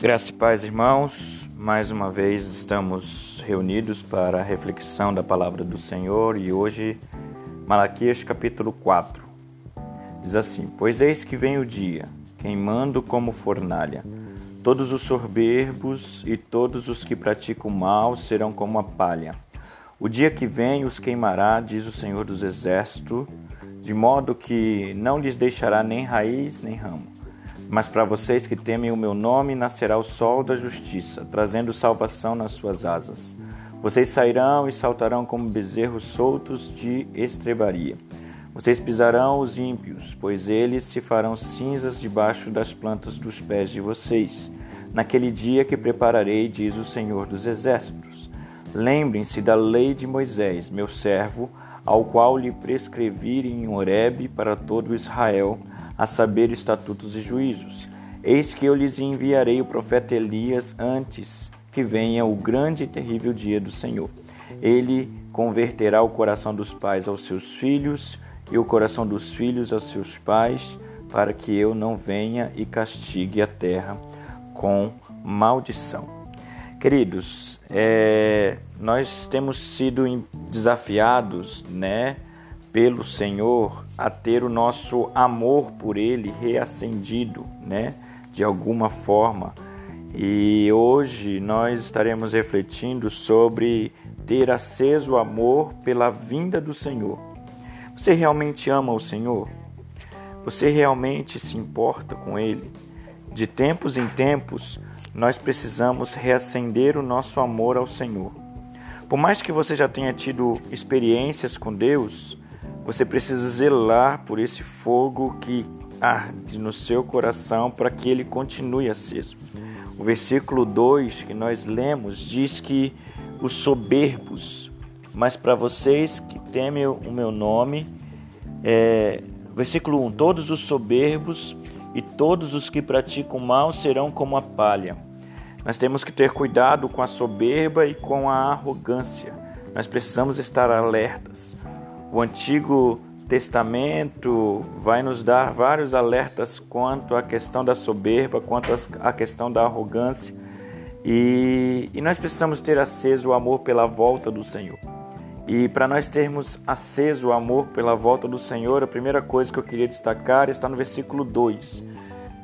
Graças e paz, irmãos. Mais uma vez estamos reunidos para a reflexão da palavra do Senhor e hoje, Malaquias capítulo 4. Diz assim: Pois eis que vem o dia, queimando como fornalha. Todos os soberbos e todos os que praticam mal serão como a palha. O dia que vem os queimará, diz o Senhor dos Exércitos, de modo que não lhes deixará nem raiz nem ramo. Mas para vocês que temem o meu nome, nascerá o sol da justiça, trazendo salvação nas suas asas. Vocês sairão e saltarão como bezerros soltos de estrebaria. Vocês pisarão os ímpios, pois eles se farão cinzas debaixo das plantas dos pés de vocês. Naquele dia que prepararei, diz o Senhor dos Exércitos. Lembrem-se da lei de Moisés, meu servo, ao qual lhe prescrevi em Horebe para todo Israel a saber estatutos e juízos. Eis que eu lhes enviarei o profeta Elias antes que venha o grande e terrível dia do Senhor. Ele converterá o coração dos pais aos seus filhos e o coração dos filhos aos seus pais, para que eu não venha e castigue a terra com maldição. Queridos, é, nós temos sido desafiados, né? Pelo Senhor a ter o nosso amor por Ele reacendido, né? De alguma forma. E hoje nós estaremos refletindo sobre ter aceso o amor pela vinda do Senhor. Você realmente ama o Senhor? Você realmente se importa com Ele? De tempos em tempos, nós precisamos reacender o nosso amor ao Senhor. Por mais que você já tenha tido experiências com Deus, você precisa zelar por esse fogo que arde no seu coração para que ele continue aceso. O versículo 2 que nós lemos diz que os soberbos, mas para vocês que temem o meu nome, é, versículo 1: Todos os soberbos e todos os que praticam mal serão como a palha. Nós temos que ter cuidado com a soberba e com a arrogância. Nós precisamos estar alertas. O Antigo Testamento vai nos dar vários alertas quanto à questão da soberba, quanto à questão da arrogância. E, e nós precisamos ter aceso o amor pela volta do Senhor. E para nós termos aceso o amor pela volta do Senhor, a primeira coisa que eu queria destacar está no versículo 2.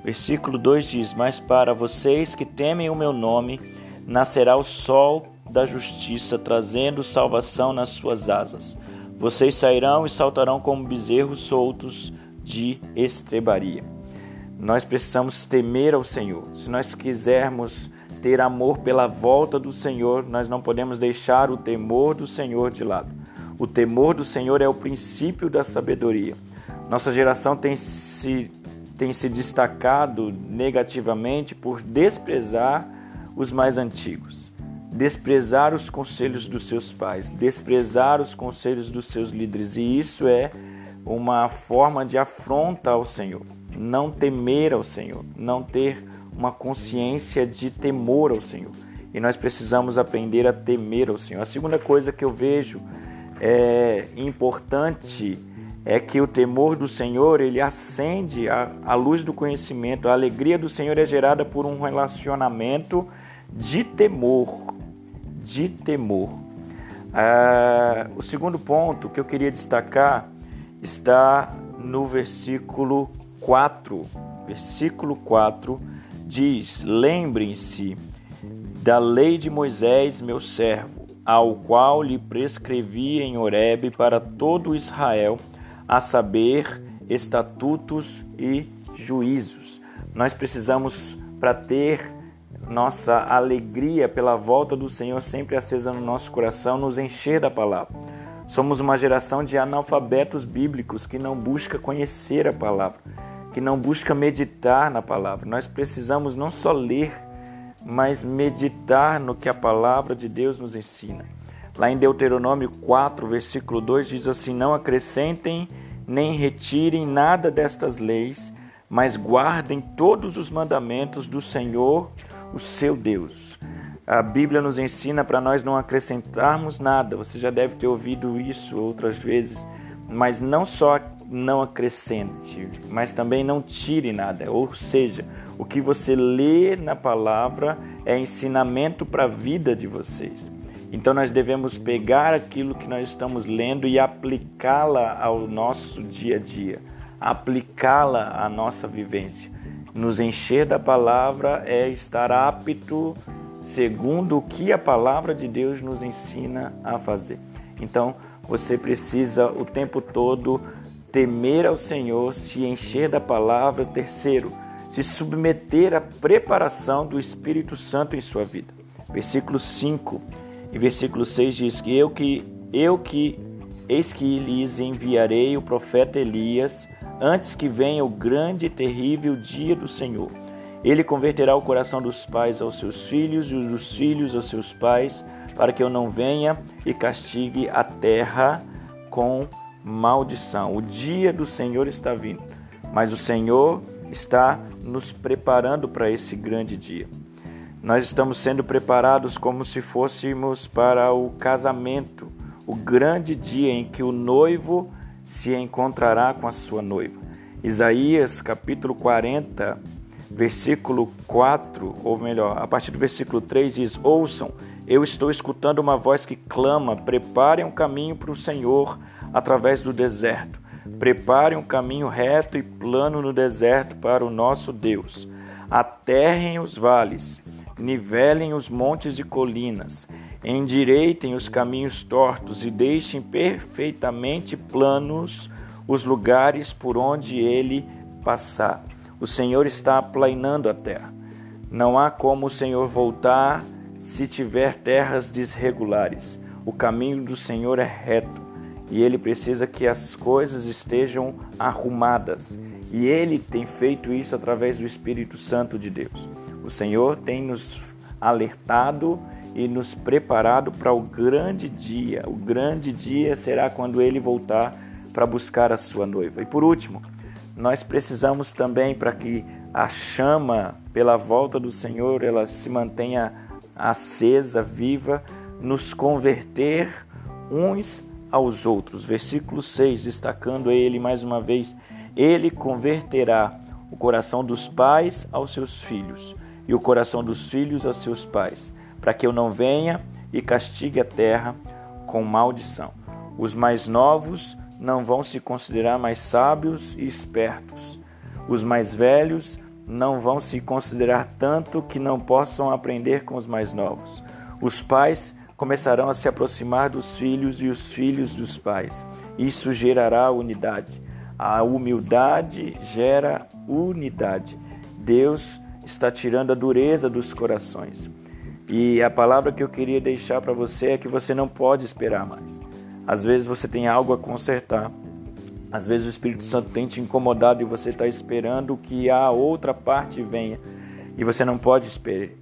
Versículo 2 diz: Mas para vocês que temem o meu nome, nascerá o sol da justiça, trazendo salvação nas suas asas. Vocês sairão e saltarão como bezerros soltos de estrebaria. Nós precisamos temer ao Senhor. Se nós quisermos ter amor pela volta do Senhor, nós não podemos deixar o temor do Senhor de lado. O temor do Senhor é o princípio da sabedoria. Nossa geração tem se, tem se destacado negativamente por desprezar os mais antigos desprezar os conselhos dos seus pais, desprezar os conselhos dos seus líderes, e isso é uma forma de afronta ao Senhor. Não temer ao Senhor, não ter uma consciência de temor ao Senhor. E nós precisamos aprender a temer ao Senhor. A segunda coisa que eu vejo é importante é que o temor do Senhor ele acende a, a luz do conhecimento. A alegria do Senhor é gerada por um relacionamento de temor de temor. Ah, o segundo ponto que eu queria destacar está no versículo 4. Versículo 4 diz: Lembrem-se da lei de Moisés, meu servo, ao qual lhe prescrevi em Horebe para todo Israel, a saber, estatutos e juízos. Nós precisamos, para ter nossa alegria pela volta do Senhor sempre acesa no nosso coração, nos encher da palavra. Somos uma geração de analfabetos bíblicos que não busca conhecer a palavra, que não busca meditar na palavra. Nós precisamos não só ler, mas meditar no que a palavra de Deus nos ensina. Lá em Deuteronômio 4, versículo 2 diz assim: Não acrescentem nem retirem nada destas leis, mas guardem todos os mandamentos do Senhor o seu Deus. A Bíblia nos ensina para nós não acrescentarmos nada. Você já deve ter ouvido isso outras vezes, mas não só não acrescente, mas também não tire nada. Ou seja, o que você lê na palavra é ensinamento para a vida de vocês. Então nós devemos pegar aquilo que nós estamos lendo e aplicá-la ao nosso dia a dia, aplicá-la à nossa vivência. Nos encher da palavra é estar apto segundo o que a palavra de Deus nos ensina a fazer. Então, você precisa o tempo todo temer ao Senhor, se encher da palavra. Terceiro, se submeter à preparação do Espírito Santo em sua vida. Versículo 5 e versículo 6 diz que eu que eu que eis que lhes enviarei o profeta Elias antes que venha o grande e terrível dia do Senhor. Ele converterá o coração dos pais aos seus filhos e os dos filhos aos seus pais, para que eu não venha e castigue a terra com maldição. O dia do Senhor está vindo, mas o Senhor está nos preparando para esse grande dia. Nós estamos sendo preparados como se fôssemos para o casamento, o grande dia em que o noivo se encontrará com a sua noiva. Isaías capítulo 40, versículo 4, ou melhor, a partir do versículo 3 diz: Ouçam, eu estou escutando uma voz que clama: preparem um caminho para o Senhor através do deserto. Preparem um caminho reto e plano no deserto para o nosso Deus. Aterrem os vales, nivelem os montes e colinas, endireitem os caminhos tortos e deixem perfeitamente planos os lugares por onde ele passar. O Senhor está aplainando a terra. Não há como o Senhor voltar se tiver terras desregulares. O caminho do Senhor é reto e ele precisa que as coisas estejam arrumadas. E ele tem feito isso através do Espírito Santo de Deus. O Senhor tem nos alertado e nos preparado para o grande dia. O grande dia será quando ele voltar para buscar a sua noiva. E por último, nós precisamos também para que a chama pela volta do Senhor ela se mantenha acesa, viva, nos converter uns aos outros. Versículo 6, destacando ele mais uma vez: Ele converterá o coração dos pais aos seus filhos e o coração dos filhos aos seus pais, para que eu não venha e castigue a terra com maldição. Os mais novos não vão se considerar mais sábios e espertos. Os mais velhos não vão se considerar tanto que não possam aprender com os mais novos. Os pais começarão a se aproximar dos filhos e os filhos dos pais. Isso gerará unidade. A humildade gera unidade. Deus está tirando a dureza dos corações. E a palavra que eu queria deixar para você é que você não pode esperar mais. Às vezes você tem algo a consertar. Às vezes o Espírito Santo tem te incomodado e você está esperando que a outra parte venha. E você não pode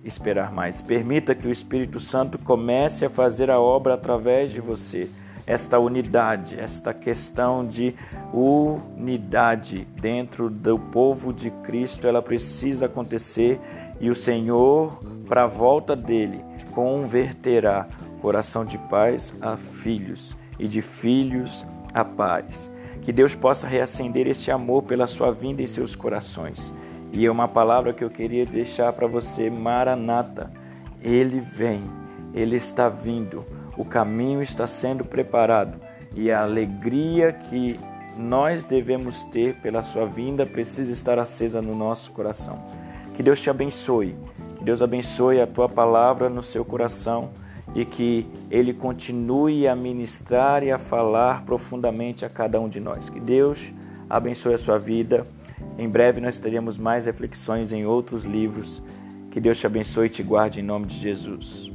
esperar mais. Permita que o Espírito Santo comece a fazer a obra através de você. Esta unidade, esta questão de unidade dentro do povo de Cristo, ela precisa acontecer e o Senhor, para a volta dele, converterá coração de pais a filhos e de filhos a pais. Que Deus possa reacender este amor pela sua vinda em seus corações. E é uma palavra que eu queria deixar para você, Maranata. Ele vem, ele está vindo, o caminho está sendo preparado e a alegria que nós devemos ter pela sua vinda precisa estar acesa no nosso coração. Que Deus te abençoe, que Deus abençoe a tua palavra no seu coração e que Ele continue a ministrar e a falar profundamente a cada um de nós. Que Deus abençoe a sua vida. Em breve nós teremos mais reflexões em outros livros. Que Deus te abençoe e te guarde em nome de Jesus.